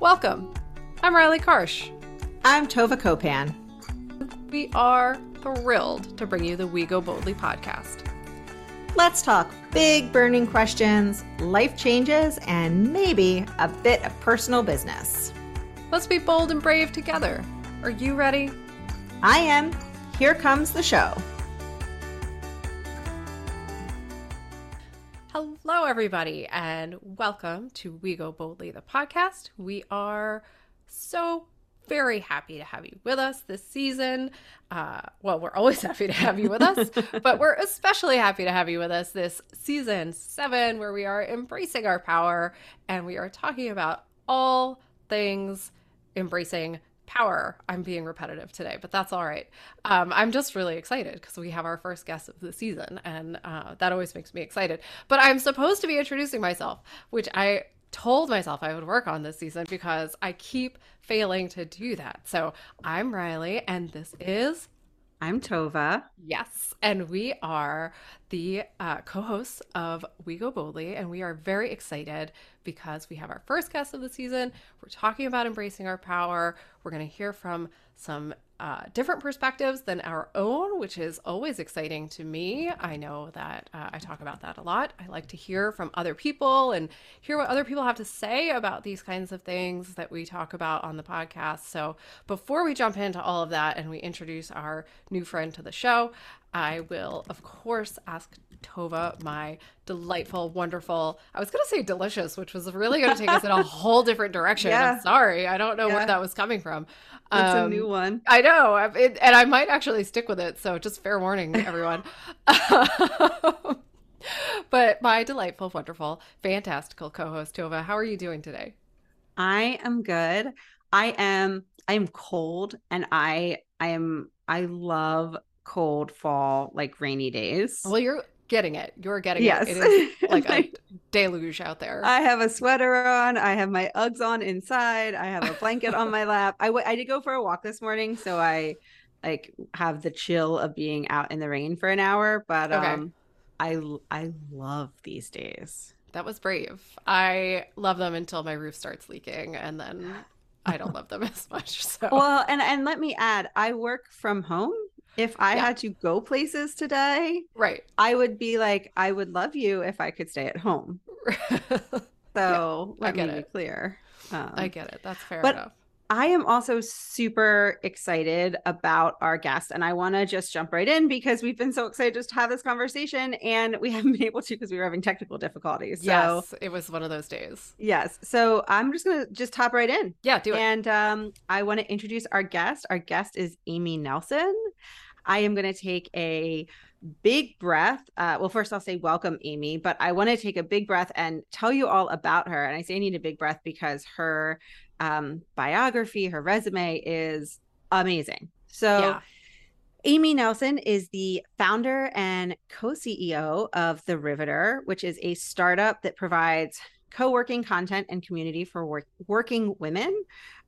Welcome. I'm Riley Karsh. I'm Tova Kopan. We are thrilled to bring you the We Go Boldly podcast. Let's talk big burning questions, life changes, and maybe a bit of personal business. Let's be bold and brave together. Are you ready? I am. Here comes the show. Everybody, and welcome to We Go Boldly, the podcast. We are so very happy to have you with us this season. Uh, well, we're always happy to have you with us, but we're especially happy to have you with us this season seven, where we are embracing our power and we are talking about all things embracing power. I'm being repetitive today, but that's all right. Um, I'm just really excited because we have our first guest of the season, and uh, that always makes me excited. But I'm supposed to be introducing myself, which I told myself I would work on this season because I keep failing to do that. So I'm Riley, and this is. I'm Tova. Yes. And we are the uh, co hosts of We Go Boldly, and we are very excited because we have our first guest of the season. We're talking about embracing our power. We're going to hear from some uh, different perspectives than our own, which is always exciting to me. I know that uh, I talk about that a lot. I like to hear from other people and hear what other people have to say about these kinds of things that we talk about on the podcast. So before we jump into all of that and we introduce our new friend to the show, I will, of course, ask Tova, my delightful, wonderful, I was going to say delicious, which was really going to take us in a whole different direction. Yeah. I'm sorry. I don't know yeah. where that was coming from. It's um, a new one. I know. It, and I might actually stick with it. So just fair warning, everyone. but my delightful, wonderful, fantastical co host, Tova, how are you doing today? I am good. I am I am cold and I I am I love cold fall like rainy days. Well, you're getting it. You're getting yes. it. It is like a deluge out there. I have a sweater on. I have my Uggs on inside. I have a blanket on my lap. I, w- I did go for a walk this morning, so I like have the chill of being out in the rain for an hour. But okay. um, I I love these days. That was brave. I love them until my roof starts leaking, and then I don't love them as much. So well, and and let me add, I work from home if I yeah. had to go places today, right, I would be like, I would love you if I could stay at home. so yeah, let me it. be clear. Um, I get it. That's fair but enough. I am also super excited about our guest, and I want to just jump right in because we've been so excited just to have this conversation, and we haven't been able to because we were having technical difficulties. So, yes, it was one of those days. Yes, so I'm just gonna just hop right in. Yeah, do it. And um, I want to introduce our guest. Our guest is Amy Nelson. I am going to take a big breath. Uh, well, first I'll say welcome, Amy, but I want to take a big breath and tell you all about her. And I say I need a big breath because her um, biography, her resume is amazing. So, yeah. Amy Nelson is the founder and co CEO of The Riveter, which is a startup that provides co working content and community for work- working women.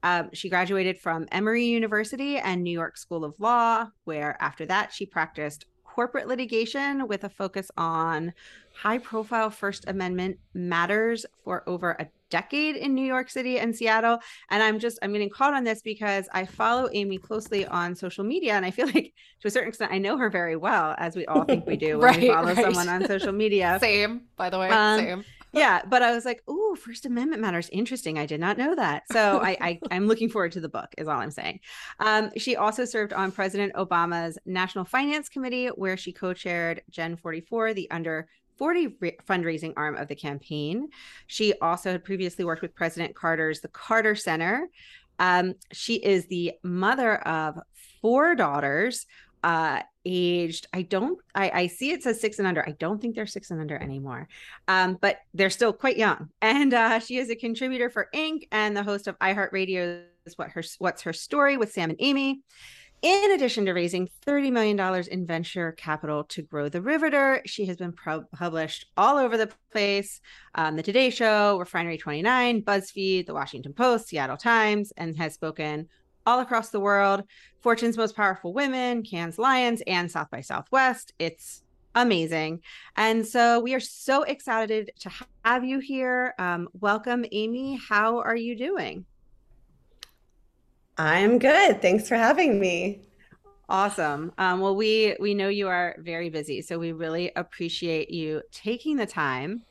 Um, she graduated from Emory University and New York School of Law, where after that, she practiced corporate litigation with a focus on high profile First Amendment matters for over a decade in New York City and Seattle. And I'm just, I'm getting caught on this because I follow Amy closely on social media. And I feel like to a certain extent, I know her very well, as we all think we do when right, we follow right. someone on social media. Same, by the way, um, same yeah, but I was like, "Oh, First Amendment matters. Interesting. I did not know that." So I, I am looking forward to the book. Is all I'm saying. Um, she also served on President Obama's National Finance Committee, where she co-chaired Gen 44, the under 40 re- fundraising arm of the campaign. She also had previously worked with President Carter's the Carter Center. Um, she is the mother of four daughters uh aged i don't i i see it says six and under. I don't think they're six and under anymore. Um but they're still quite young. And uh she is a contributor for inc and the host of iheartradio's what her what's her story with sam and amy. In addition to raising $30 million in venture capital to grow the Riveter, she has been pro- published all over the place. Um, The Today Show, Refinery 29, BuzzFeed, The Washington Post, Seattle Times, and has spoken all across the world. Fortune's Most Powerful Women, Cannes Lions, and South by Southwest. It's amazing. And so we are so excited to have you here. Um, welcome, Amy. How are you doing? I'm good. Thanks for having me. Awesome. Um, well, we we know you are very busy, so we really appreciate you taking the time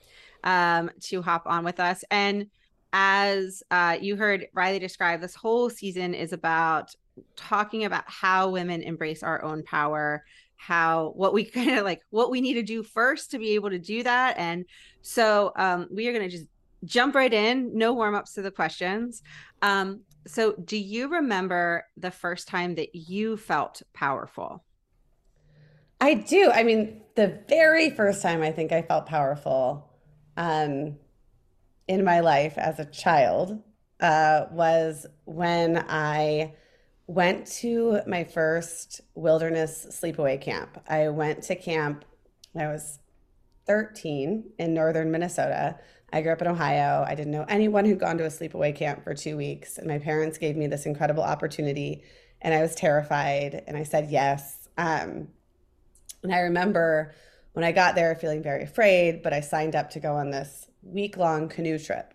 um, to hop on with us. And as uh, you heard Riley describe, this whole season is about talking about how women embrace our own power, how what we kind of like what we need to do first to be able to do that. And so um, we are going to just jump right in. No warm ups to the questions. Um, so, do you remember the first time that you felt powerful? I do. I mean, the very first time I think I felt powerful um, in my life as a child uh, was when I went to my first wilderness sleepaway camp. I went to camp, I was 13 in northern Minnesota. I grew up in Ohio. I didn't know anyone who'd gone to a sleepaway camp for two weeks. And my parents gave me this incredible opportunity. And I was terrified. And I said yes. Um, and I remember when I got there feeling very afraid, but I signed up to go on this week long canoe trip.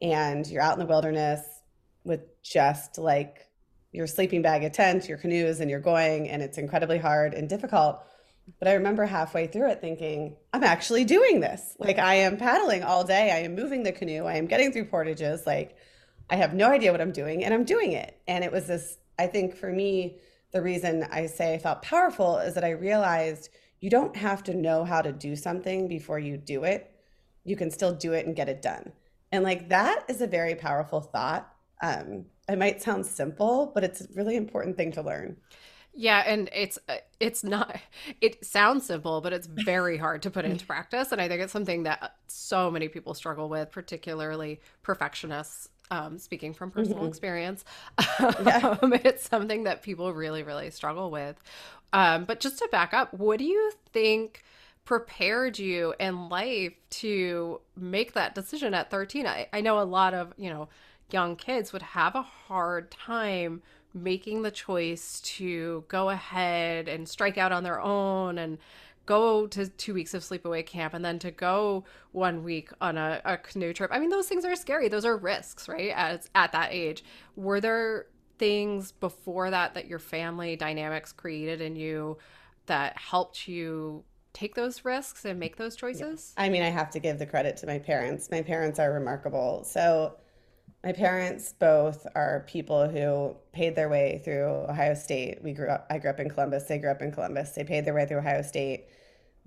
And you're out in the wilderness with just like your sleeping bag, a tent, your canoes, and you're going. And it's incredibly hard and difficult. But I remember halfway through it thinking, I'm actually doing this. Like I am paddling all day. I am moving the canoe. I am getting through portages. Like I have no idea what I'm doing and I'm doing it. And it was this, I think for me, the reason I say I felt powerful is that I realized you don't have to know how to do something before you do it. You can still do it and get it done. And like that is a very powerful thought. Um, it might sound simple, but it's a really important thing to learn. Yeah, and it's uh, it's not it sounds simple, but it's very hard to put into practice and I think it's something that so many people struggle with, particularly perfectionists. Um, speaking from personal mm-hmm. experience, yeah. um, it's something that people really, really struggle with. Um, but just to back up, what do you think prepared you in life to make that decision at 13? I, I know a lot of, you know, young kids would have a hard time making the choice to go ahead and strike out on their own and go to two weeks of sleepaway camp and then to go one week on a, a canoe trip. I mean, those things are scary. Those are risks, right? As at that age. Were there things before that that your family dynamics created in you that helped you take those risks and make those choices? Yeah. I mean, I have to give the credit to my parents. My parents are remarkable. So my parents both are people who paid their way through Ohio State. We grew up I grew up in Columbus. They grew up in Columbus. They paid their way through Ohio State.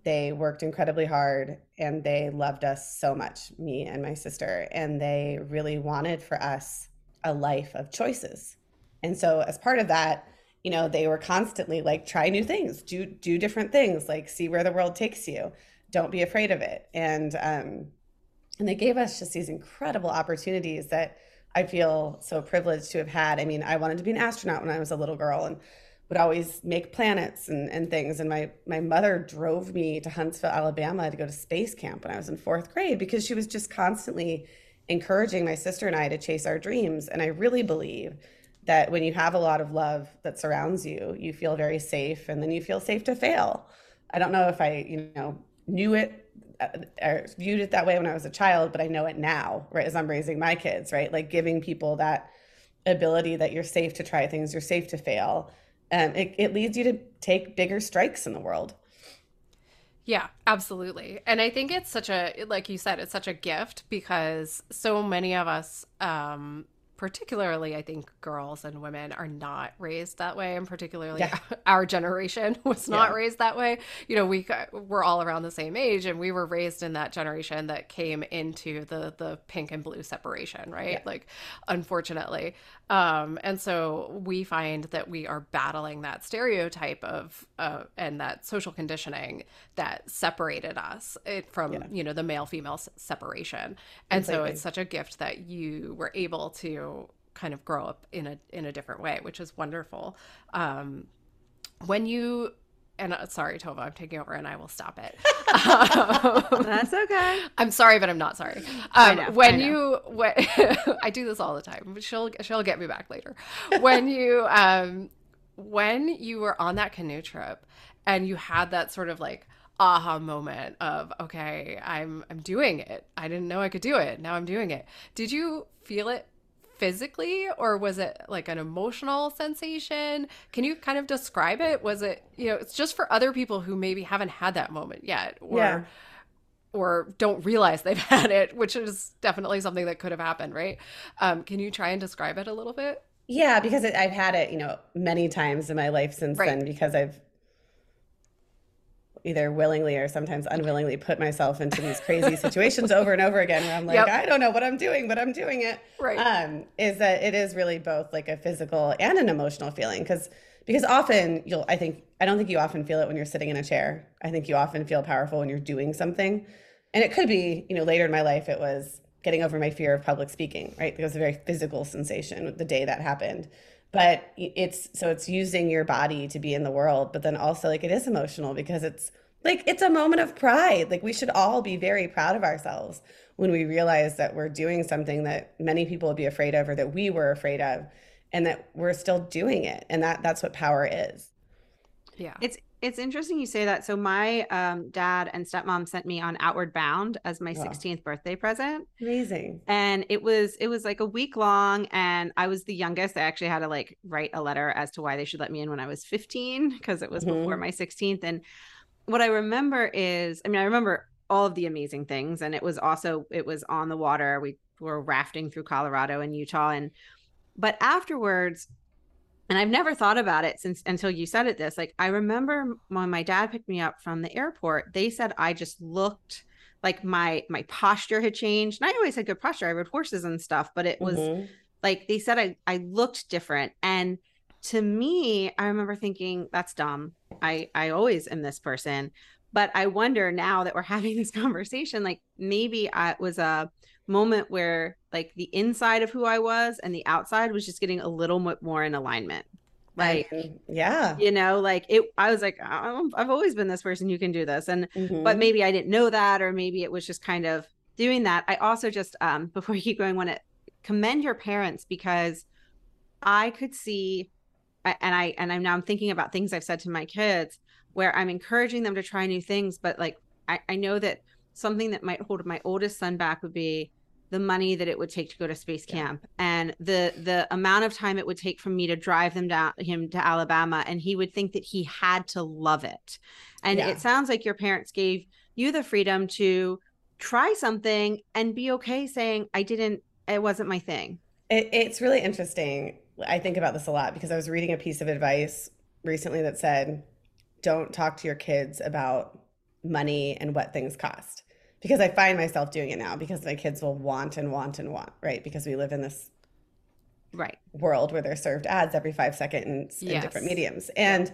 They worked incredibly hard and they loved us so much, me and my sister, and they really wanted for us a life of choices. And so as part of that, you know, they were constantly like try new things, do do different things, like see where the world takes you. Don't be afraid of it. And um and they gave us just these incredible opportunities that I feel so privileged to have had. I mean, I wanted to be an astronaut when I was a little girl and would always make planets and, and things. And my, my mother drove me to Huntsville, Alabama to go to space camp when I was in fourth grade because she was just constantly encouraging my sister and I to chase our dreams. And I really believe that when you have a lot of love that surrounds you, you feel very safe and then you feel safe to fail. I don't know if I, you know, knew it or viewed it that way when I was a child, but I know it now, right? As I'm raising my kids, right? Like giving people that ability that you're safe to try things, you're safe to fail. Um, it, it leads you to take bigger strikes in the world. Yeah, absolutely. And I think it's such a, like you said, it's such a gift because so many of us um, particularly I think girls and women are not raised that way and particularly yeah. our generation was not yeah. raised that way. You know, we we're all around the same age and we were raised in that generation that came into the the pink and blue separation, right? Yeah. Like unfortunately. Um and so we find that we are battling that stereotype of uh and that social conditioning that separated us eh, from, you know, the male female separation. And Completely. so it's such a gift that you were able to kind of grow up in a in a different way, which is wonderful. Um, when you and uh, sorry, Tova, I'm taking over, and I will stop it. um, That's okay. I'm sorry, but I'm not sorry. Um, know, when you, when, I do this all the time. She'll she'll get me back later. When you um, when you were on that canoe trip, and you had that sort of like aha moment of okay, I'm I'm doing it. I didn't know I could do it. Now I'm doing it. Did you feel it physically or was it like an emotional sensation? Can you kind of describe it? Was it, you know, it's just for other people who maybe haven't had that moment yet or Yeah. or don't realize they've had it, which is definitely something that could have happened, right? Um, can you try and describe it a little bit? Yeah, because it, I've had it, you know, many times in my life since Right. then because I've either willingly or sometimes unwillingly put myself into these crazy situations over and over again where I'm like, Yep. I don't know what I'm doing, but I'm doing it. Right. Um, is that it is really both like a physical and an emotional feeling because because often you'll I think I don't think you often feel it when you're sitting in a chair. I think you often feel powerful when you're doing something. And it could be, you know, later in my life it was getting over my fear of public speaking, right? It was a very physical sensation the day that happened. But it's so it's using your body to be in the world, but then also like it is emotional because it's like it's a moment of pride. Like we should all be very proud of ourselves when we realize that we're doing something that many people would be afraid of or that we were afraid of and that we're still doing it. And that that's what power is. Yeah. It's it's interesting you say that. So my um, dad and stepmom sent me on Outward Bound as my Wow. 16th birthday present. Amazing. and it was it was like a week long and i was the youngest i actually had to like write a letter as to why they should let me in when i was 15 because it was before Mhm. my 16th and what i remember is i mean i remember all of the amazing things and it was also it was on the water we were rafting through colorado and utah and but afterwards and I've never thought about it since until you said it this. Like I remember when my dad picked me up from the airport, they said I just looked like my my posture had changed. And I always had good posture. I rode horses and stuff, but it was Mhm. like they said I I looked different. And to me, I remember thinking that's dumb. I I always am this person. But I wonder now that we're having this conversation, like maybe I was a moment where like the inside of who I was and the outside was just getting a little bit more in alignment. Like, yeah. you know, like it, I was like, "Oh, I've always been this person who can do this. And, Mhm. but maybe I didn't know that, or maybe it was just kind of doing that. I also just, um, before you keep going, want to commend your parents because I could see, and I, and I'm now I'm thinking about things I've said to my kids where I'm encouraging them to try new things, but like, I, I know that something that might hold my oldest son back would be the money that it would take to go to space Yeah. camp and the the amount of time it would take for me to drive them down him to Alabama and he would think that he had to love it. And Yeah. it sounds like your parents gave you the freedom to try something and be okay saying I didn't it wasn't my thing. It, it's really interesting. I think about this a lot because I was reading a piece of advice recently that said, don't talk to your kids about money and what things cost. Because I find myself doing it now because my kids will want and want and want, right? Because we live in this Right. world where they're served ads every five seconds in different mediums. And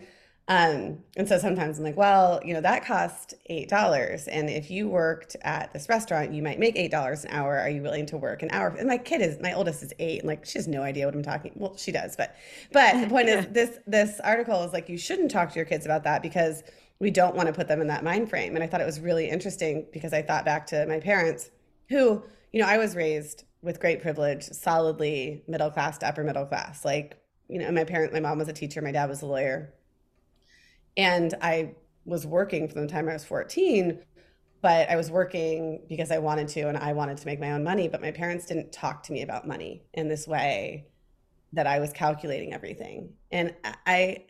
um and so sometimes I'm like, well, you know, that cost eight dollars. And if you worked at this restaurant, you might make eight dollars an hour. Are you willing to work an hour? And my kid is my oldest is eight, and like she has no idea what I'm talking. Well, she does, but but the point is this this article is like you shouldn't talk to your kids about that because we don't want to put them in that mind frame. And I thought it was really interesting because I thought back to my parents who, you know, I was raised with great privilege, solidly middle class to upper middle class. Like, you know, my parent, my mom was a teacher, my dad was a lawyer. And I was working from the time I was 14, but I was working because I wanted to and I wanted to make my own money. But my parents didn't talk to me about money in this way that I was calculating everything. And I,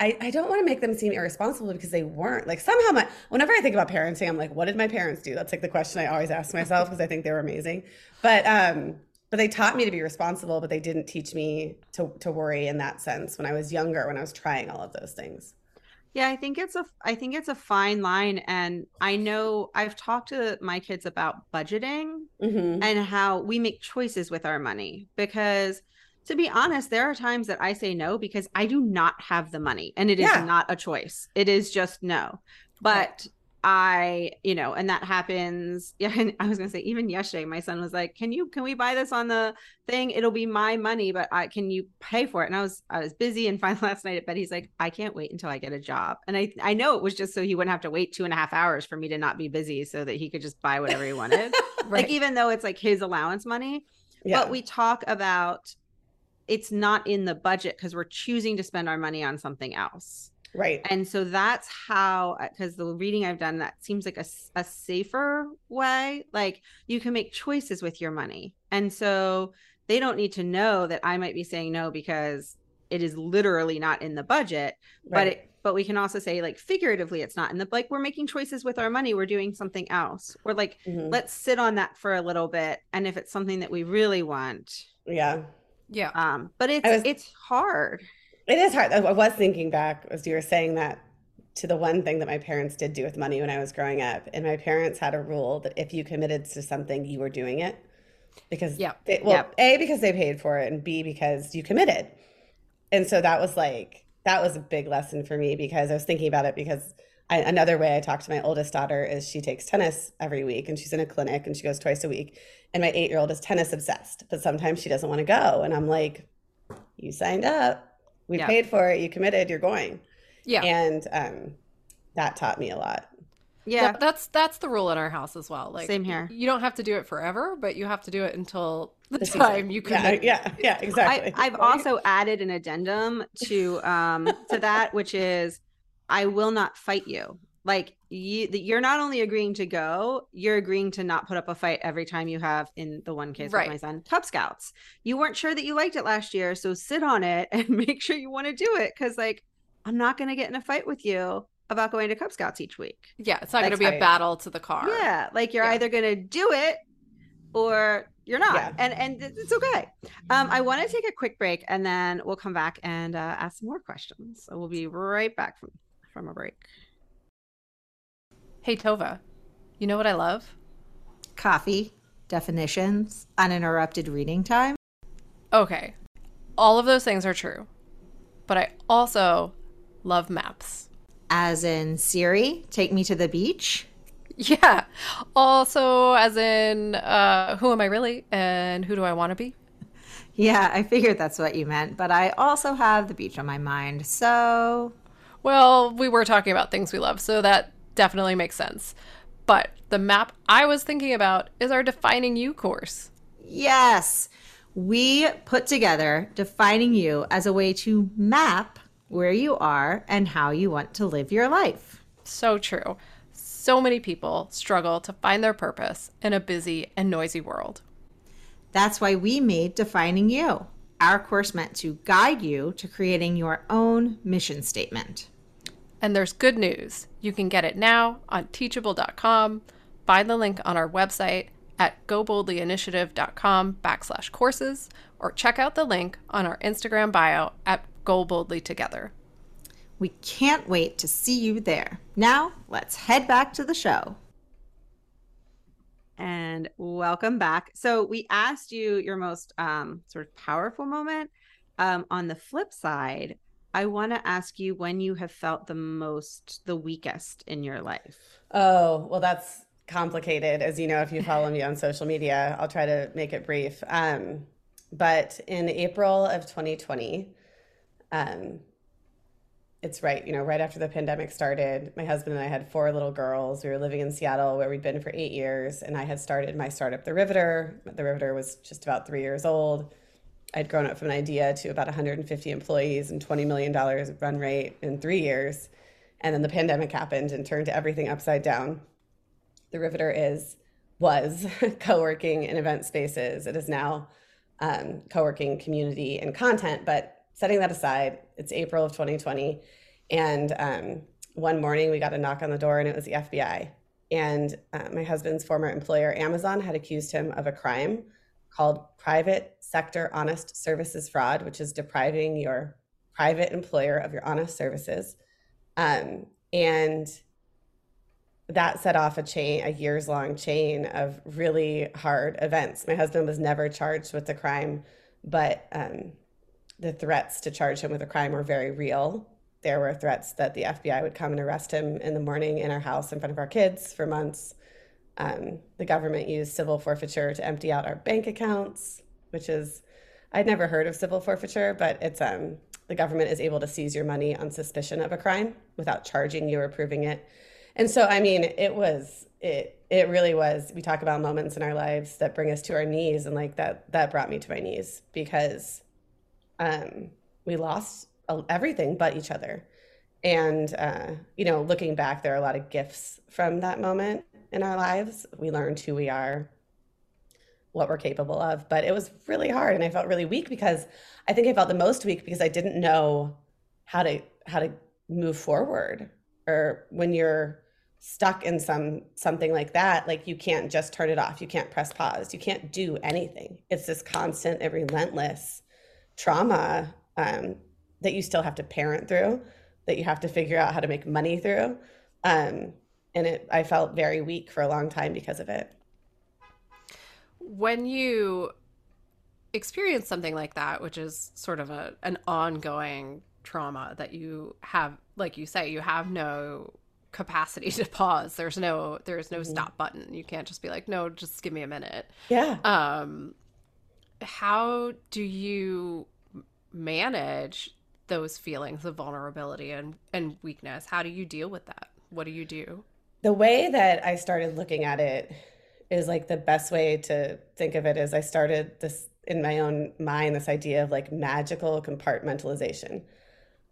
I, I don't want to make them seem irresponsible because they weren't. Like somehow my whenever I think about parenting, I'm like, what did my parents do? That's like the question I always ask myself because I think they were amazing. But um, but they taught me to be responsible, but they didn't teach me to to worry in that sense when I was younger, when I was trying all of those things. Yeah, I think it's a I think it's a fine line and I know I've talked to my kids about budgeting hmm and how we make choices with our money because to be honest there are times that i say no because i do not have the money and it is Yeah. not a choice. It is just no. But i you know and that happens. Yeah and i was gonna say even yesterday my son was like can you can we buy this on the thing? It'll be my money but i can you pay for it? And i was i was busy and finally last night at bed. He's like i can't wait until i get a job. And i i know it was just so he wouldn't have to wait two and a half hours for me to not be busy so that he could just buy whatever he wanted. Right. like even though it's like his allowance money Yeah. but we talk about it's not in the budget because we're choosing to spend our money on something else right. and so that's how because the reading i've done that seems like a, a safer way like you can make choices with your money and so they don't need to know that I might be saying no because it is literally not in the budget. Right. But it, but we can also say like figuratively it's not in the like we're making choices with our money we're doing something else we're like mm-hmm. let's sit on that for a little bit and if it's something that we really want yeah yeah. Um but it's was, it's hard. It is hard. I was thinking back as you were saying that to the one thing that my parents did do with money when i was growing up and my parents had a rule that if you committed to something you were doing it because yeah. well yep. a because they paid for it and b because you committed. And so that was like that was a big lesson for me because I was thinking about it because I, another way I talk to my oldest daughter is she takes tennis every week and she's in a clinic and she goes twice a week. And my eight year old is tennis obsessed, but sometimes she doesn't want to go. And I'm like, you signed up, we yeah. paid for it, you committed, you're going. Yeah. And um, that taught me a lot. Yeah. that's that's the rule in our house as well. Like same here. You don't have to do it forever, but you have to do it until the, the time you can. Yeah, yeah, yeah, exactly. I, have also added an addendum to um to that, which is I will not fight you. Like you, you're not only agreeing to go, you're agreeing to not put up a fight every time you have. In the one case right. with my son, Cub Scouts, you weren't sure that you liked it last year, so sit on it and make sure you want to do it. Because like, I'm not going to get in a fight with you about going to Cub Scouts each week. Yeah, it's not going to be a battle to the car. Yeah, like you're yeah. either going to do it or you're not, yeah. and and it's okay. Um, I want to take a quick break, and then we'll come back and uh, ask some more questions. So we'll be right back from from a break. Hey Tova, you know what I love? Coffee, definitions, uninterrupted reading time. Okay, all of those things are true, but I also love maps as in Siri, take me to the beach. Yeah. Also, as in, uh, who am I really and who do I want to be? Yeah, I figured that's what you meant, but I also have the beach on my mind. So. Well, we were talking about things we love, so that definitely makes sense. But the map I was thinking about is our Defining You course. Yes. We put together Defining You as a way to map where you are, and how you want to live your life. So true. So many people struggle to find their purpose in a busy and noisy world. That's why we made Defining You, our course meant to guide you to creating your own mission statement. And there's good news. You can get it now on teachable.com. Find the link on our website at goboldlyinitiative.com backslash courses or check out the link on our Instagram bio at Go Boldly Together. We can't wait to see you there. Now, let's head back to the show. And welcome back. So, we asked you your most um, sort of powerful moment. Um, on the flip side, I want to ask you when you have felt the most, the weakest in your life. Oh, well, that's complicated. As you know, if you follow me on social media, I'll try to make it brief. Um, but in April of 2020, um, it's right, you know, right after the pandemic started, my husband and I had four little girls. We were living in Seattle where we'd been for eight years, and I had started my startup, The Riveter. The Riveter was just about three years old. I'd grown up from an idea to about 150 employees and $20 million run rate in three years. And then the pandemic happened and turned everything upside down. The Riveter is, was co working in event spaces. It is now um, co working community and content, but setting that aside, it's April of 2020. And um, one morning we got a knock on the door and it was the FBI. And uh, my husband's former employer, Amazon, had accused him of a crime called private sector honest services fraud, which is depriving your private employer of your honest services. Um, and that set off a chain, a years long chain of really hard events. My husband was never charged with the crime, but um, the threats to charge him with a crime were very real. There were threats that the FBI would come and arrest him in the morning in our house in front of our kids for months. Um, the government used civil forfeiture to empty out our bank accounts, which is, I'd never heard of civil forfeiture, but it's um, the government is able to seize your money on suspicion of a crime without charging you or proving it. And so, I mean, it was, it, it really was, we talk about moments in our lives that bring us to our knees. And like that, that brought me to my knees because um, we lost everything but each other. And, uh, you know, looking back, there are a lot of gifts from that moment in our lives. We learned who we are. what we're capable of. But it was really hard and I felt really weak because I think I felt the most weak because I didn't know how to how to move forward or when you're stuck in some something like that like you can't just turn it off you can't press pause you can't do anything it's this constant and relentless trauma um, that you still have to parent through that you have to figure out how to make money through um, and it i felt very weak for a long time because of it. When you experience something like that which is sort of a an ongoing trauma that you have like you say you have no capacity to pause. There's no there's no mm-hmm. stop button. You can't just be like no just give me a minute. Yeah. Um how do you manage those feelings of vulnerability and and weakness? How do you deal with that? What do you do the way that i started looking at it is like the best way to think of it is i started this in my own mind this idea of like magical compartmentalization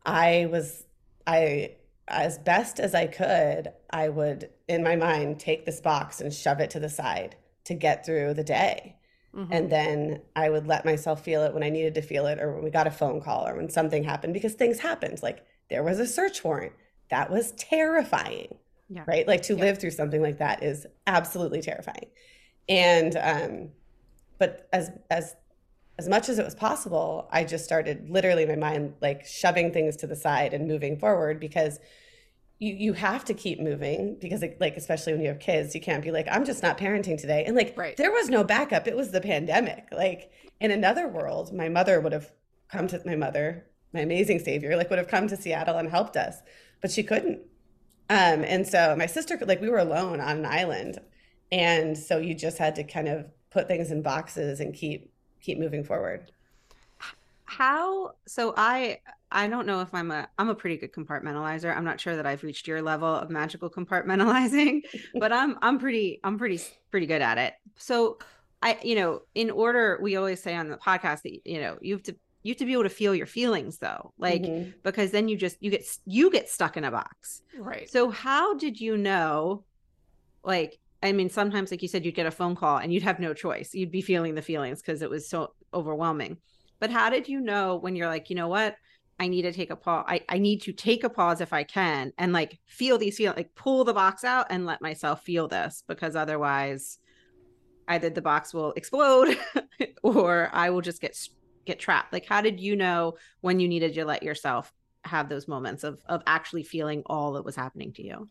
i was i as best as I could, I would, in my mind, take this box and shove it to the side to get through the day. Mm-hmm. And then I would let myself feel it when I needed to feel it, or when we got a phone call, or when something happened, because things happened. Like there was a search warrant. That was terrifying. Yeah. Right. Like to yeah. live through something like that is absolutely terrifying. And, um, but as, as as much as it was possible, I just started literally my mind like shoving things to the side and moving forward because you you have to keep moving because it, like especially when you have kids, you can't be like I'm just not parenting today. And like right. there was no backup. It was the pandemic. Like in another world, my mother would have come to my mother, my amazing savior, like would have come to Seattle and helped us, but she couldn't. Um, and so my sister, like we were alone on an island, and so you just had to kind of put things in boxes and keep keep moving forward. How so i i don't know if i'm a i'm a pretty good compartmentalizer. I'm not sure that i've reached your level of magical compartmentalizing but i'm i'm pretty i'm pretty pretty good at it. So i you know in order we always say on the podcast that you know you have to you have to be able to feel your feelings though like mm-hmm. because then you just you get you get stuck in a box right so how did you know like I mean, sometimes, like you said, you'd get a phone call and you'd have no choice. You'd be feeling the feelings because it was so overwhelming. But how did you know when you're like, you know what? I need to take a pause. I, I need to take a pause if I can and like feel these feel like pull the box out and let myself feel this because otherwise either the box will explode or I will just get get trapped. Like how did you know when you needed to let yourself have those moments of of actually feeling all that was happening to you?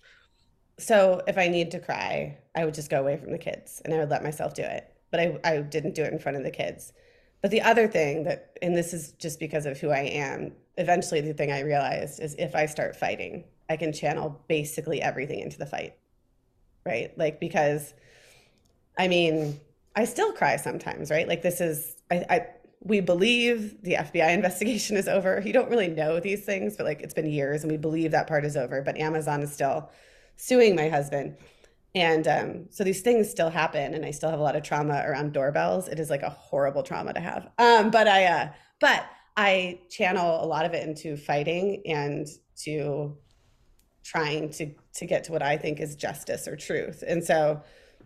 so if I need to cry, I would just go away from the kids and I would let myself do it. But I, I didn't do it in front of the kids. But the other thing that, and this is just because of who I am, eventually the thing I realized is if I start fighting, I can channel basically everything into the fight. Right. Like, because I mean, I still cry sometimes, right? Like, this is, I, I we believe the FBI investigation is over. You don't really know these things, but like it's been years and we believe that part is over. But Amazon is still suing my husband. And um, so these things still happen, and I still have a lot of trauma around doorbells. It is like a horrible trauma to have. Um, but I, uh, but I channel a lot of it into fighting and to trying to to get to what I think is justice or truth. And so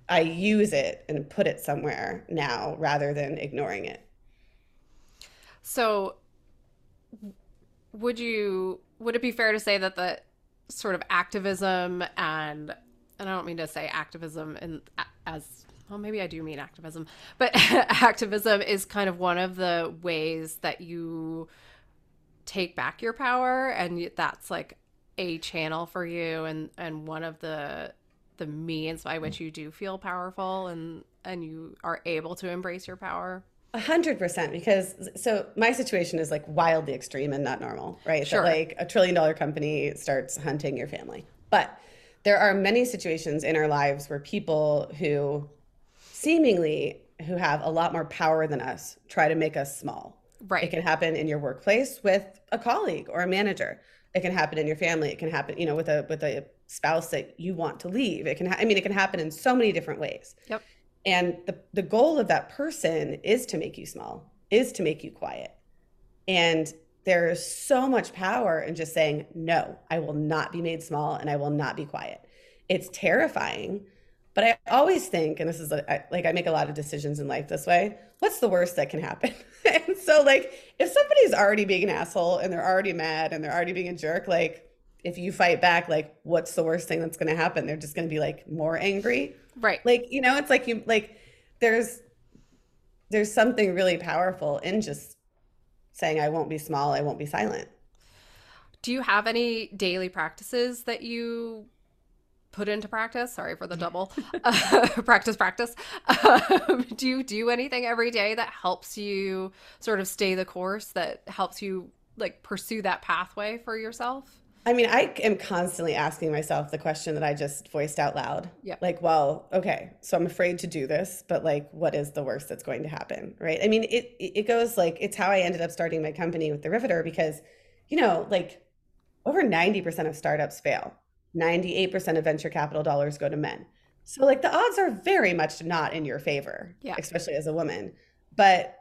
I use it and put it somewhere now rather than ignoring it. So would you would it be fair to say that the sort of activism and and I don't mean to say activism and as well maybe I do mean activism but activism is kind of one of the ways that you take back your power and that's like a channel for you and and one of the the means by which you do feel powerful and and you are able to embrace your power a hundred percent, because so my situation is like wildly extreme and not normal, right? Sure. That like a trillion dollar company starts hunting your family. But there are many situations in our lives where people who seemingly who have a lot more power than us try to make us small. Right. It can happen in your workplace with a colleague or a manager. It can happen in your family. It can happen, you know, with a with a spouse that you want to leave. It can ha- I mean it can happen in so many different ways. Yep. And the, the goal of that person is to make you small, is to make you quiet. And there is so much power in just saying, no, I will not be made small and I will not be quiet. It's terrifying, But I always think, and this is a, I, like I make a lot of decisions in life this way. What's the worst that can happen? and so, like, if somebody's already being an asshole and they're already mad and they're already being a jerk, like, if you fight back, like, what's the worst thing that's going to happen? They're just going to be like more angry, right? Like, you know, it's like you like there's there's something really powerful in just saying, "I won't be small. I won't be silent." Do you have any daily practices that you put into practice. Sorry for the double uh, practice, practice. Um, do you do anything every day that helps you sort of stay the course, that helps you like pursue that pathway for yourself? I mean, I am constantly asking myself the question that I just voiced out loud. Yeah. Like, well, okay, so I'm afraid to do this, but like, what is the worst that's going to happen? Right. I mean, it it goes like it's how I ended up starting my company with the Riveter because, you know, like over 90% of startups fail 98% of venture capital dollars go to men. So like the odds are very much not in your favor, yeah. especially as a woman. But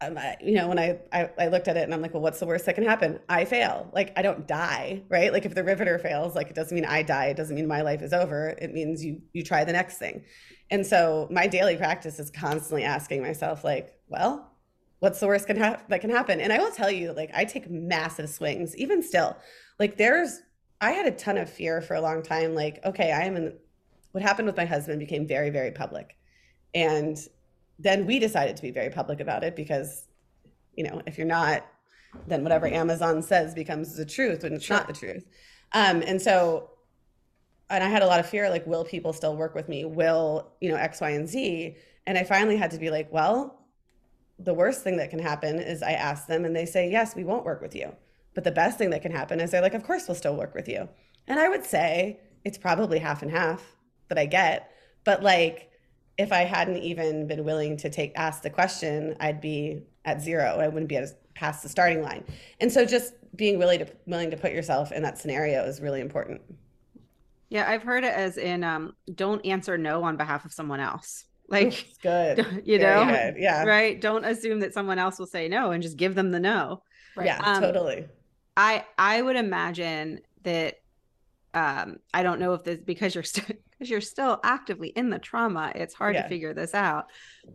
um, I, you know, when I, I, I looked at it and I'm like, well, what's the worst that can happen? I fail. Like I don't die, right? Like if the riveter fails, like it doesn't mean I die. It doesn't mean my life is over. It means you you try the next thing. And so my daily practice is constantly asking myself, like, well, what's the worst can ha- that can happen? And I will tell you, like, I take massive swings, even still. Like there's I had a ton of fear for a long time. Like, okay, I am in. What happened with my husband became very, very public, and then we decided to be very public about it because, you know, if you're not, then whatever Amazon says becomes the truth, when it's sure. not the truth. Um, and so, and I had a lot of fear. Like, will people still work with me? Will you know X, Y, and Z? And I finally had to be like, well, the worst thing that can happen is I ask them, and they say, yes, we won't work with you. But the best thing that can happen is they're like, of course, we'll still work with you. And I would say it's probably half and half that I get. But like, if I hadn't even been willing to take ask the question, I'd be at zero. I wouldn't be at past the starting line. And so just being willing to willing to put yourself in that scenario is really important. Yeah, I've heard it as in um, don't answer no on behalf of someone else. Like it's good. You know, good. yeah. Right. Don't assume that someone else will say no and just give them the no. Right. Yeah, um, totally. I I would imagine that um I don't know if this because you're still because you're still actively in the trauma, it's hard yeah. to figure this out.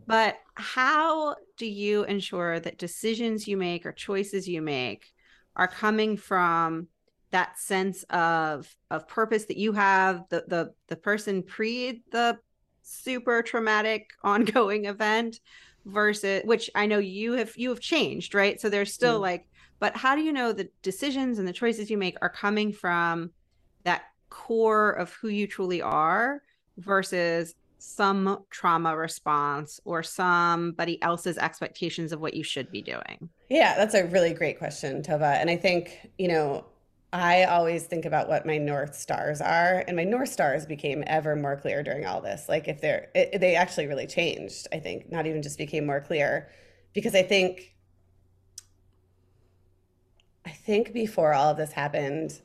But how do you ensure that decisions you make or choices you make are coming from that sense of of purpose that you have the the the person pre the super traumatic ongoing event versus which I know you have you have changed, right? So there's still mm. like but how do you know the decisions and the choices you make are coming from that core of who you truly are versus some trauma response or somebody else's expectations of what you should be doing? Yeah, that's a really great question, Tova. And I think, you know, I always think about what my North Stars are, and my North Stars became ever more clear during all this. Like, if they're, it, they actually really changed, I think, not even just became more clear, because I think I think before all of this happened,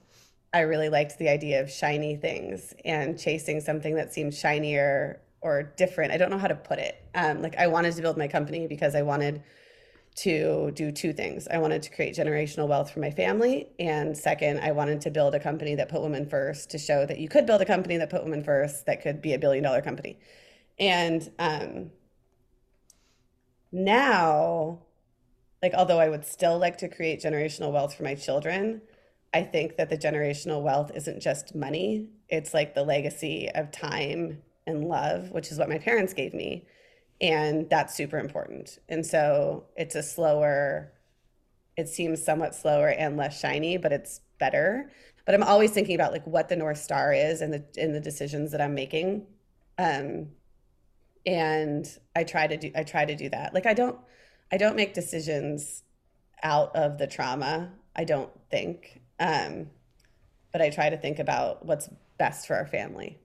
I really liked the idea of shiny things and chasing something that seemed shinier or different. I don't know how to put it. Um, like I wanted to build my company because I wanted to do two things. I wanted to create generational wealth for my family. And second, I wanted to build a company that put women first to show that you could build a company that put women first that could be a billion dollar company. And um, now like although I would still like to create generational wealth for my children, I think that the generational wealth isn't just money. It's like the legacy of time and love, which is what my parents gave me. And that's super important. And so it's a slower, it seems somewhat slower and less shiny, but it's better. But I'm always thinking about like what the North Star is and the in the decisions that I'm making. Um and I try to do I try to do that. Like I don't I don't make decisions out of the trauma, I don't think. Um, but I try to think about what's best for our family.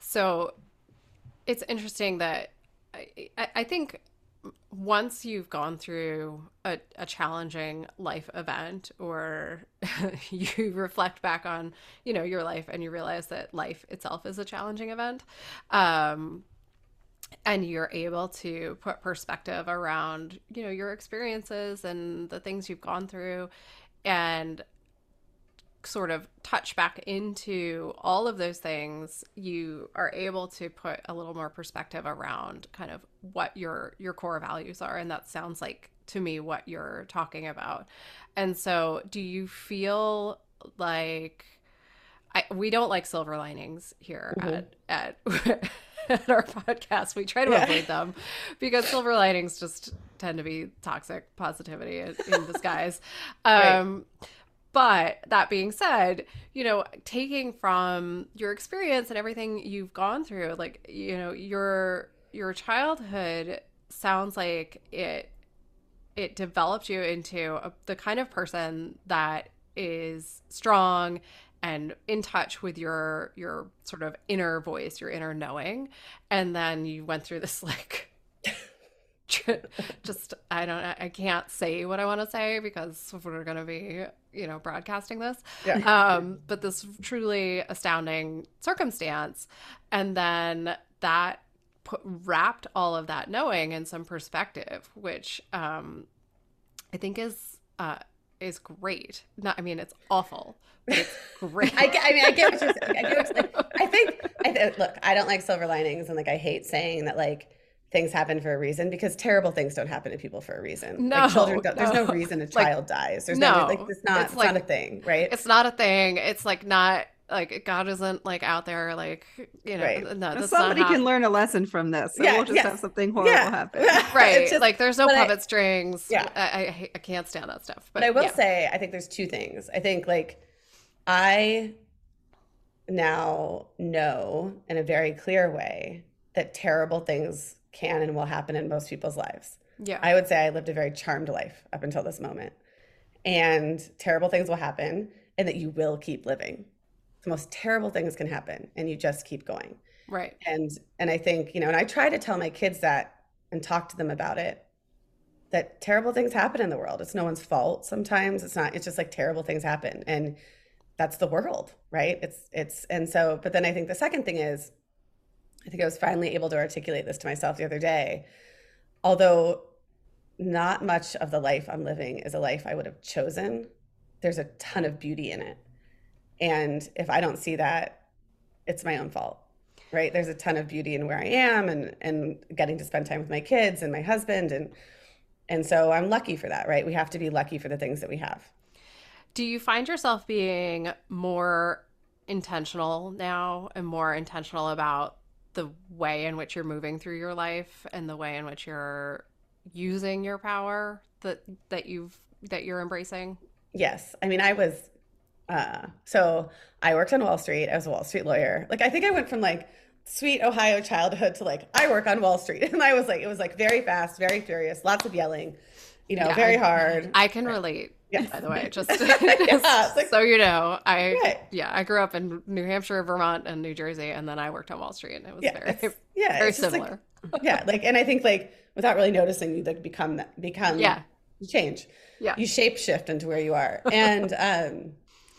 So it's interesting that I, I think once you've gone through a, a challenging life event or you reflect back on you know your life and you realize that life itself is a challenging event um, and you're able to put perspective around you know your experiences and the things you've gone through and sort of touch back into all of those things, you are able to put a little more perspective around kind of what your your core values are and that sounds like to me what you're talking about. And so, do you feel like I, we don't like silver linings here mm-hmm. at at at our podcast. We try to yeah. avoid them because silver linings just tend to be toxic positivity in, disguise. Um, right. But that being said, you know, taking from your experience and everything you've gone through, like you know, your your childhood sounds like it it developed you into a, the kind of person that is strong and in touch with your your sort of inner voice, your inner knowing, and then you went through this like just I don't I can't say what I want to say because we're going to be, you know, broadcasting this. Yeah. Um but this truly astounding circumstance and then that put, wrapped all of that knowing in some perspective, which um I think is uh is great. Not, I mean, it's awful, but it's great. I, I, mean, I get what you're saying. I, get what you're saying. I think, I th- look, I don't like silver linings, and like I hate saying that like things happen for a reason because terrible things don't happen to people for a reason. No, like children no. there's no reason a child like, dies. There's no, no like it's not, it's, it's like, not a thing, right? It's not a thing. It's like not like God isn't like out there like you know right. no somebody can learn a lesson from this. So yeah, we'll just yes. have something horrible yeah. happen. right. Just, like there's no puppet I, strings. Yeah. I, I, I can't stand that stuff. But, but I will yeah. say I think there's two things. I think like I now know in a very clear way that terrible things can and will happen in most people's lives. Yeah. I would say I lived a very charmed life up until this moment. And terrible things will happen and that you will keep living the most terrible things can happen and you just keep going right and and i think you know and i try to tell my kids that and talk to them about it that terrible things happen in the world it's no one's fault sometimes it's not it's just like terrible things happen and that's the world right it's it's and so but then i think the second thing is i think i was finally able to articulate this to myself the other day although not much of the life i'm living is a life i would have chosen there's a ton of beauty in it and if I don't see that, it's my own fault. Right? There's a ton of beauty in where I am and and getting to spend time with my kids and my husband and and so I'm lucky for that, right? We have to be lucky for the things that we have. Do you find yourself being more intentional now and more intentional about the way in which you're moving through your life and the way in which you're using your power that that you've that you're embracing? Yes. I mean, I was uh, so I worked on Wall Street. I was a Wall Street lawyer. Like I think I went from like sweet Ohio childhood to like I work on Wall Street, and I was like it was like very fast, very furious, lots of yelling, you know, yeah, very hard. I can relate. Yes. By the way, just, yeah, like, so you know, I right. yeah, I grew up in New Hampshire, Vermont, and New Jersey, and then I worked on Wall Street, and it was yeah, very yeah, very similar. Like, yeah, like and I think like without really noticing, you like become become yeah, you change. Yeah, you shape shift into where you are, and um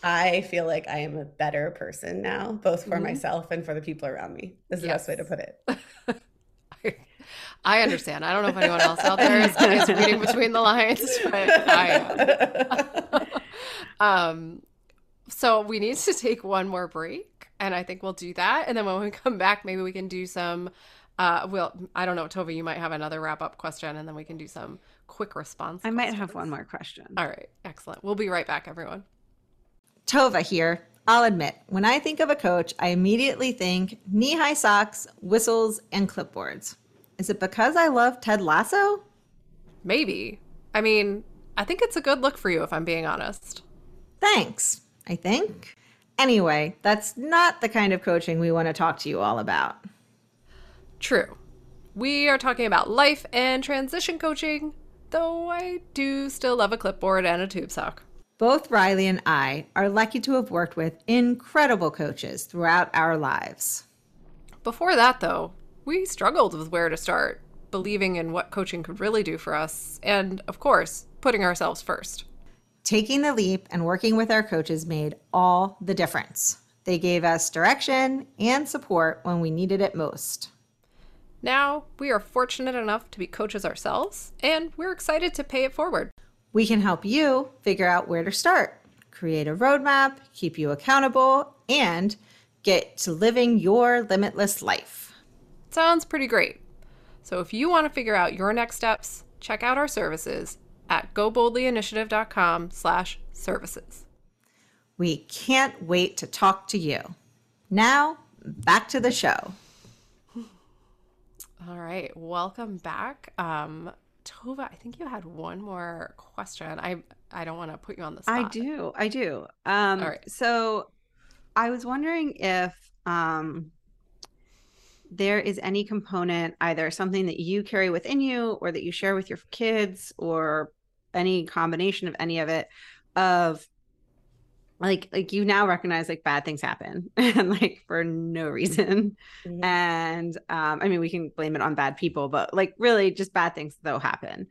I feel like I am a better person now, both for mm-hmm. myself and for the people around me. Is the yes. best way to put it. I understand. I don't know if anyone else out there is, is reading between the lines, but I am. um, so we need to take one more break, and I think we'll do that. And then when we come back, maybe we can do some. Uh, well, I don't know, Tova. You might have another wrap up question, and then we can do some quick response. I questions. might have one more question. All right, excellent. We'll be right back, everyone. Tova here. I'll admit, when I think of a coach, I immediately think knee high socks, whistles, and clipboards. Is it because I love Ted Lasso? Maybe. I mean, I think it's a good look for you, if I'm being honest. Thanks, I think. Anyway, that's not the kind of coaching we want to talk to you all about. True. We are talking about life and transition coaching, though I do still love a clipboard and a tube sock. Both Riley and I are lucky to have worked with incredible coaches throughout our lives. Before that, though, we struggled with where to start, believing in what coaching could really do for us, and of course, putting ourselves first. Taking the leap and working with our coaches made all the difference. They gave us direction and support when we needed it most. Now, we are fortunate enough to be coaches ourselves, and we're excited to pay it forward. We can help you figure out where to start. create a roadmap, keep you accountable, and get to living your limitless life. Sounds pretty great. So if you want to figure out your next steps, check out our services at goboldlyinitiative.com slash services. We can't wait to talk to you. Now, back to the show. All right, welcome back. Um, Tova, I think you had one more question. I I don't want to put you on the spot. I do. I do. Um, All right. So I was wondering if um, there is any component, either something that you carry within you or that you share with your kids or any combination of any of it, of like like you now recognize like bad things happen and like for no reason. Mm-hmm. and um i mean we can blame it on bad people but like really just bad things though happen.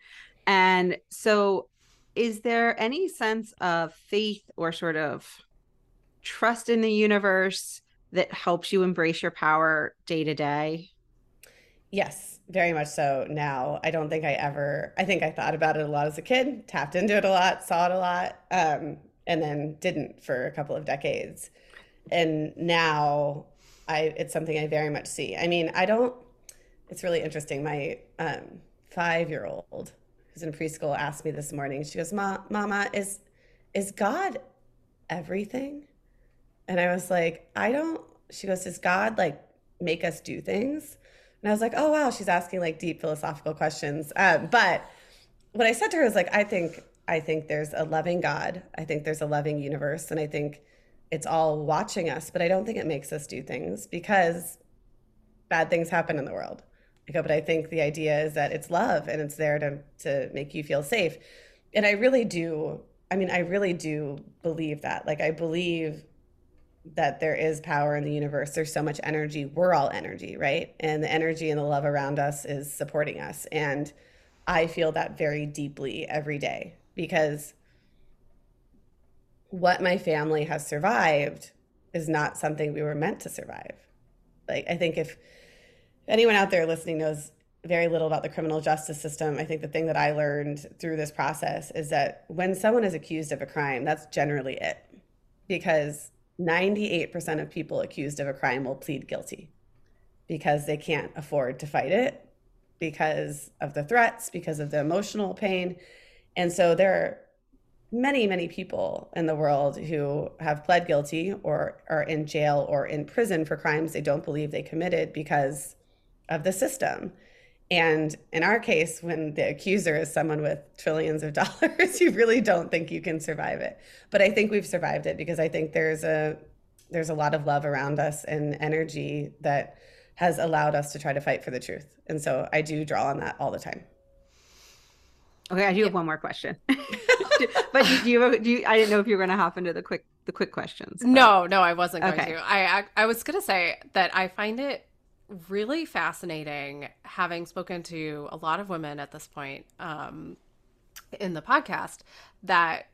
And so is there any sense of faith or sort of trust in the universe that helps you embrace your power day to day yes very much so now i don't think i ever i think i thought about it a lot as a kid tapped into it a lot saw it a lot um and then didn't for a couple of decades. And now I it's something I very much see. I mean, I don't it's really interesting. My um, 5-year-old who's in preschool asked me this morning. She goes, "Ma, mama, is is God everything?" And I was like, "I don't." She goes, "Does God like make us do things?" And I was like, "Oh wow, she's asking like deep philosophical questions." Um, but what I said to her was like, "I think I think there's a loving God. I think there's a loving universe. And I think it's all watching us, but I don't think it makes us do things because bad things happen in the world. I go, but I think the idea is that it's love and it's there to, to make you feel safe. And I really do, I mean, I really do believe that. Like, I believe that there is power in the universe. There's so much energy. We're all energy, right? And the energy and the love around us is supporting us. And I feel that very deeply every day because what my family has survived is not something we were meant to survive. Like, I think if anyone out there listening knows very little about the criminal justice system, I think the thing that I learned through this process is that when someone is accused of a crime, that's generally it. Because 98% of people accused of a crime will plead guilty because they can't afford to fight it, because of the threats, because of the emotional pain. And so there are many, many people in the world who have pled guilty or are in jail or in prison for crimes they don't believe they committed because of the system. And in our case, when the accuser is someone with trillions of dollars, you really don't think you can survive it. But I think we've survived it because I think there's a there's a lot of love around us and energy that has allowed us to try to fight for the truth. And so I do draw on that all the time. Okay, I do yeah. have one more question. but do you, do you, I didn't know if you were going to hop into the quick the quick questions. But... No, no, I wasn't going okay. to. I, I I was going to say that I find it really fascinating having spoken to a lot of women at this point um, in the podcast that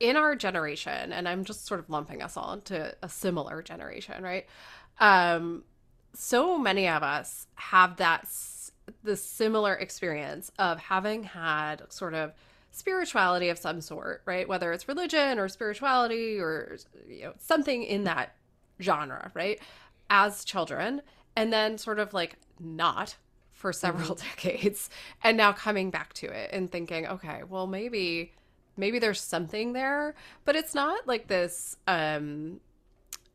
in our generation and i'm just sort of lumping us all into a similar generation right um, so many of us have that the similar experience of having had sort of spirituality of some sort, right? Whether it's religion or spirituality or you know something in that genre, right? As children, and then sort of like not for several mm-hmm. decades, and now coming back to it and thinking, okay, well maybe maybe there's something there, but it's not like this. Um,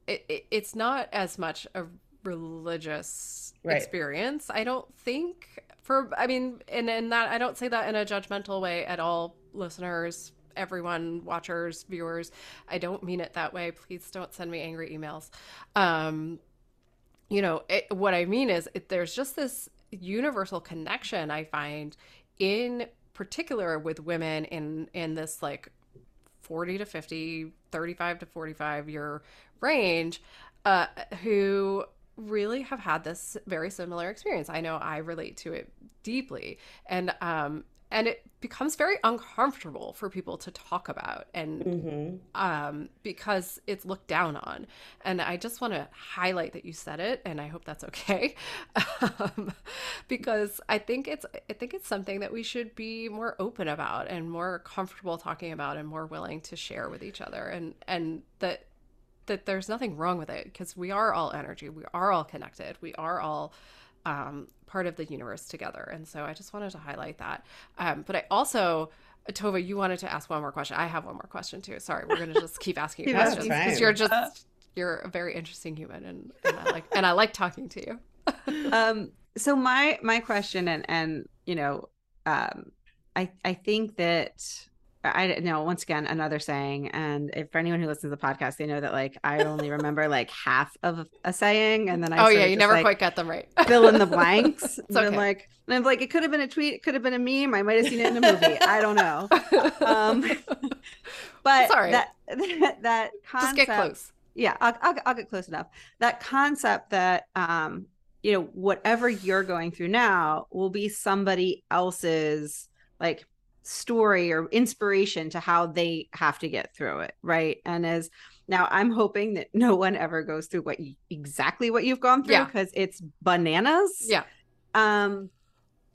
it, it it's not as much a religious right. experience. I don't think for I mean, and and that I don't say that in a judgmental way at all, listeners, everyone, watchers, viewers. I don't mean it that way. Please don't send me angry emails. Um, you know, it, what I mean is it, there's just this universal connection I find in particular with women in in this like 40 to 50 35 to 45 year range uh, who really have had this very similar experience. I know I relate to it deeply. And um and it becomes very uncomfortable for people to talk about and Mm-hmm. um, because it's looked down on. And I just want to highlight that you said it, and I hope that's okay, um, because I think it's I think it's something that we should be more open about and more comfortable talking about and more willing to share with each other, and and that that there's nothing wrong with it because we are all energy, we are all connected, we are all um, part of the universe together. And so I just wanted to highlight that. Um, but I also, Tova, you wanted to ask one more question. I have one more question too. Sorry, we're going to just keep asking you Yeah, questions because fine. you're just you're a very interesting human, and, and I like and I like talking to you. um so my my question and and you know um i i think that i know once again another saying and if for anyone who listens to the podcast they know that like i only remember like half of a saying and then i oh yeah, you just, never like, quite get them right. fill in the blanks and i'm okay. like and i'm like it could have been a tweet it could have been a meme i might have seen it in a movie i don't know um but Sorry. that that, that just concept get close. yeah I'll, I'll, I'll get close enough that concept that um you know whatever you're going through now will be somebody else's like story or inspiration to how they have to get through it right and as now i'm hoping that no one ever goes through what you, exactly what you've gone through Yeah. because it's bananas Yeah, um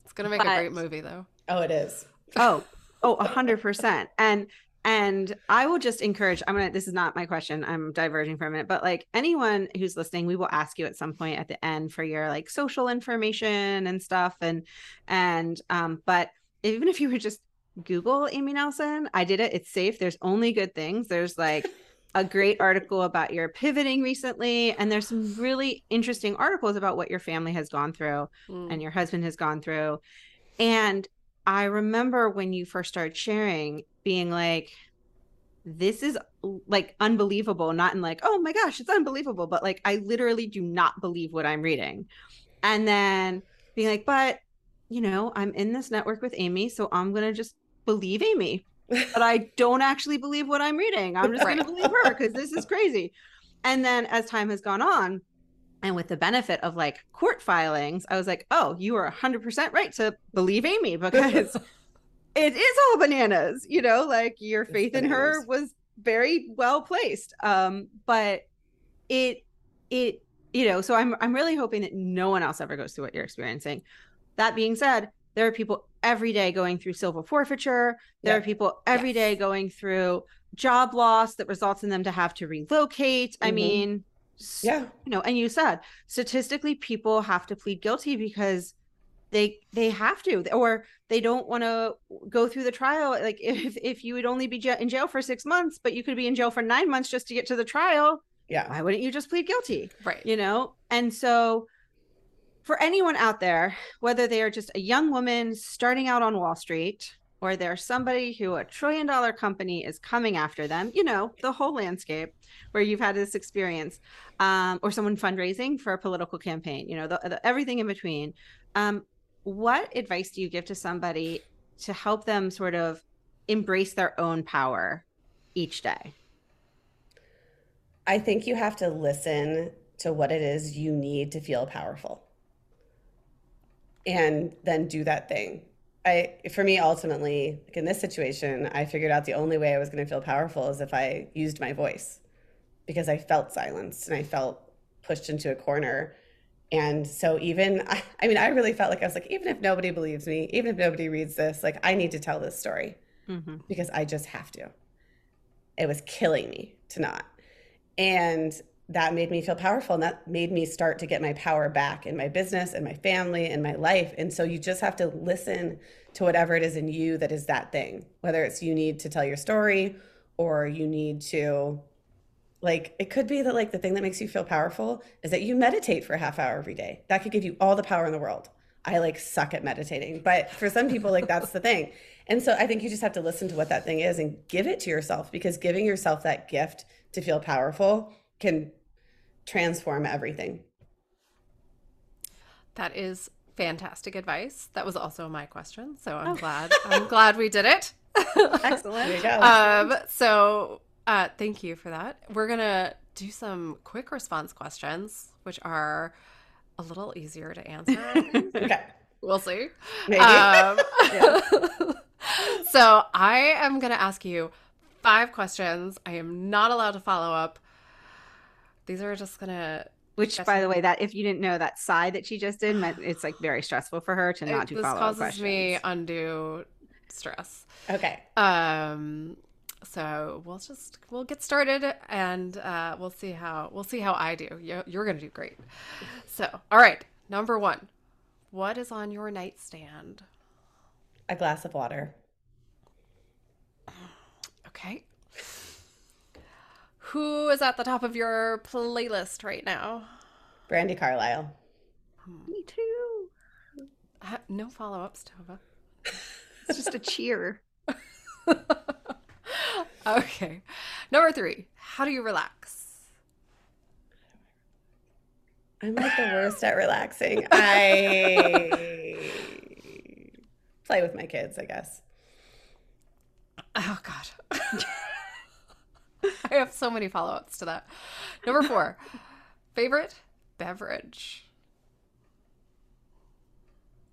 it's gonna make a great movie though. Oh, it is. oh oh a hundred percent and and i will just encourage i'm gonna this is not my question i'm diverging from it but like anyone who's listening we will ask you at some point at the end for your like social information and stuff and and um but even if you were just google amy nelson i did it it's safe there's only good things there's like a great article about your pivoting recently and there's some really interesting articles about what your family has gone through Mm. and your husband has gone through. And I remember when you first started sharing, being like, this is like unbelievable, not in like, oh my gosh, it's unbelievable, but like, I literally do not believe what I'm reading. And then being like, but, you know, I'm in this network with Amy, so I'm going to just believe Amy. But I don't actually believe what I'm reading. I'm just going to believe her because this is crazy. And then as time has gone on, and with the benefit of like court filings, I was like, oh, you are 100% right to believe Amy because it is all bananas, you know, like your It's faith in her was very well placed. Um, but it, it, you know, so I'm, I'm really hoping that no one else ever goes through what you're experiencing. That being said, there are people every day going through civil forfeiture. There Yeah. are people every Yes. day going through job loss that results in them to have to relocate. I Mhm. mean, Yeah. you know and you said statistically people have to plead guilty because they they have to or they don't want to go through the trial like if if you would only be in jail for 6 months but you could be in jail for 9 months just to get to the trial Yeah. why wouldn't you just plead guilty right. you know and so for anyone out there whether they are just a young woman starting out on wall street or they're somebody who a trillion dollar company is coming after them you know the whole landscape where you've had this experience um, or someone fundraising for a political campaign you know the, the, everything in between um, what advice do you give to somebody to help them sort of embrace their own power each day? I think you have to listen to what it is you need to feel powerful and then do that thing. I for me ultimately, like in this situation, I figured out the only way I was going to feel powerful is if I used my voice because I felt silenced and I felt pushed into a corner. And so even I, I mean I really felt like I was like even if nobody believes me, even if nobody reads this, like I need to tell this story mm-hmm. because I just have to. It was killing me to not. And that made me feel powerful. And that made me start to get my power back in my business and my family and my life. And so you just have to listen to whatever it is in you that is that thing, whether it's you need to tell your story or you need to, like, it could be that, like, the thing that makes you feel powerful is that you meditate for a half hour every day. That could give you all the power in the world. I like suck at meditating, but for some people, like, that's the thing. And so I think you just have to listen to what that thing is and give it to yourself because giving yourself that gift to feel powerful can transform everything. That is fantastic advice. That was also my question, so I'm glad. I'm glad we did it. excellent There you go. um, so uh, thank you for that. We're gonna do some quick response questions, which are a little easier to answer. okay. we'll see. Maybe. Um, Yeah. so I am going to ask you five questions. I am not allowed to follow up. These are just going to. Which, by the way, that if you didn't know that sigh that she just did, meant it's like very stressful for her to not do this follow up causes questions. me undue stress. Okay. Um, so we'll just we'll get started and uh, we'll see how we'll see how I do. You're, you're gonna do great. So, all right, number one, what is on your nightstand? A glass of water. Okay. Who is at the top of your playlist right now? Brandi Carlile. Me too. Uh, no follow ups, Tova. It's just a cheer. okay. Number three, how do you relax? I'm like the worst at relaxing. I play with my kids, I guess. Oh God. I have so many follow ups to that. Number four, favorite beverage.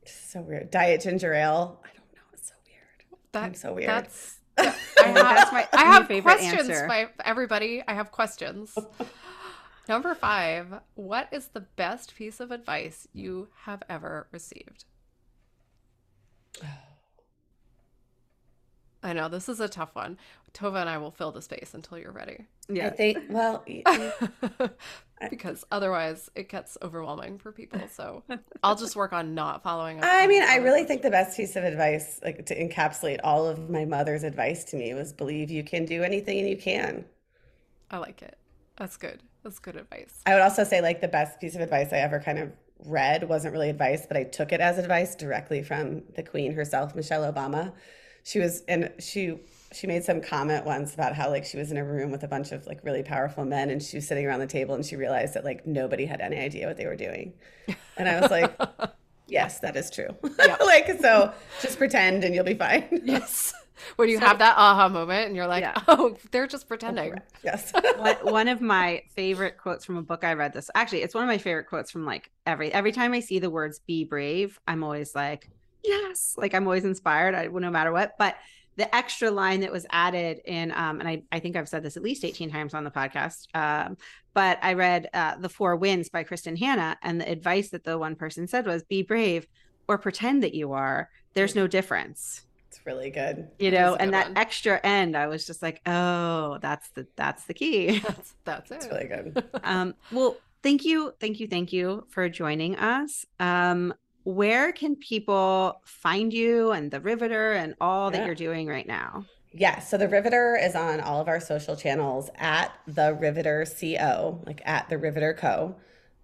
So weird. Diet ginger ale. I don't know. It's so weird. That, I'm so weird. That's I have, That's my I have favorite questions, answer. my everybody. I have questions. Number five, what is the best piece of advice you have ever received? I know this is a tough one. Tova and I will fill the space until you're ready. I Yeah. think, well, because otherwise it gets overwhelming for people. So I'll just work on not following up. I mean, I really think the best piece of advice, like to encapsulate all of my mother's advice to me, was believe you can do anything and you can. I like it. That's good. That's good advice. I would also say, like, the best piece of advice I ever kind of read wasn't really advice, but I took it as advice directly from the queen herself, Michelle Obama. She was, and she, she made some comment once about how like she was in a room with a bunch of like really powerful men and she was sitting around the table and she realized that like nobody had any idea what they were doing. And I was like, yes, that is true. like, so just pretend and you'll be fine. Yes. When you have that aha moment and you're like, Yeah. oh, they're just pretending. yes. one, one of my favorite quotes from a book I read this actually it's one of my favorite quotes from like every every time I see the words be brave I'm always like yes like I'm always inspired I no matter what but the extra line that was added in um and I, I think I've said this at least 18 times on the podcast um but I read uh, The Four Winds by Kristin Hannah and the advice that the one person said was be brave or pretend that you are there's no difference It's really good. you know That's and that one. extra end I was just like oh that's the that's the key That's, that's it. It's really good. um, well, thank you, thank you, thank you for joining us. Um, where can people find you and the Riveter and all that you're doing right now? Yeah, so the Riveter is on all of our social channels at the Riveter Co, like at the Riveter Co,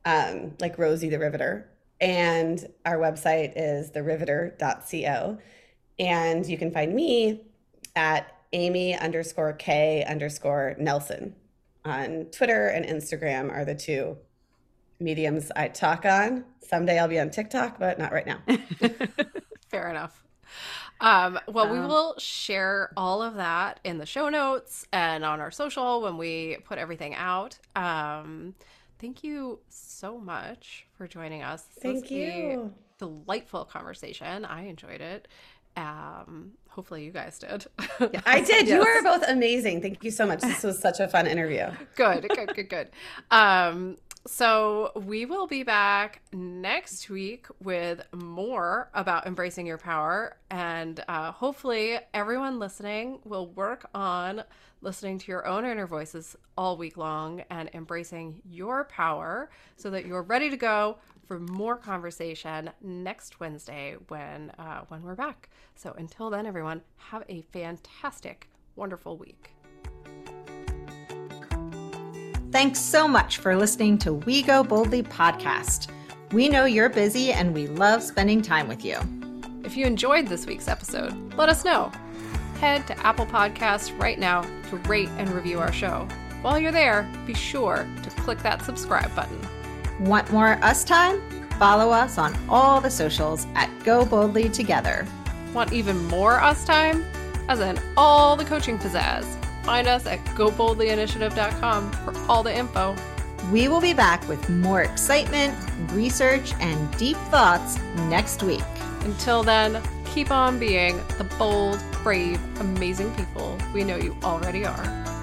um, like Rosie the Riveter. And our website is theriveter.co. And you can find me at Amy underscore K underscore Nelson on Twitter and Instagram are the two mediums I talk on. Someday I'll be on TikTok, but not right now. Fair enough. Um, well, we Um, will share all of that in the show notes and on our social when we put everything out. Um, thank you so much for joining us. This Thank a you. delightful conversation. I enjoyed it. Um, hopefully you guys did. I did. You Yes. were both amazing. Thank you so much. This was such a fun interview. good, good, good, good. Um, so we will be back next week with more about embracing your power, and uh, hopefully everyone listening will work on listening to your own inner voices all week long and embracing your power, so that you're ready to go for more conversation next Wednesday when uh, when we're back. So until then, everyone, have a fantastic, wonderful week. Thanks so much for listening to We Go Boldly podcast. We know you're busy and we love spending time with you. If you enjoyed this week's episode, let us know. Head to Apple Podcasts right now to rate and review our show. While you're there, be sure to click that subscribe button. Want more us time? Follow us on all the socials at Go Boldly Together. Want even more us time? As in all the coaching pizzazz. Find us at goboldlyinitiative.com for all the info. We will be back with more excitement, research, and deep thoughts next week. Until then, keep on being the bold, brave, amazing people we know you already are.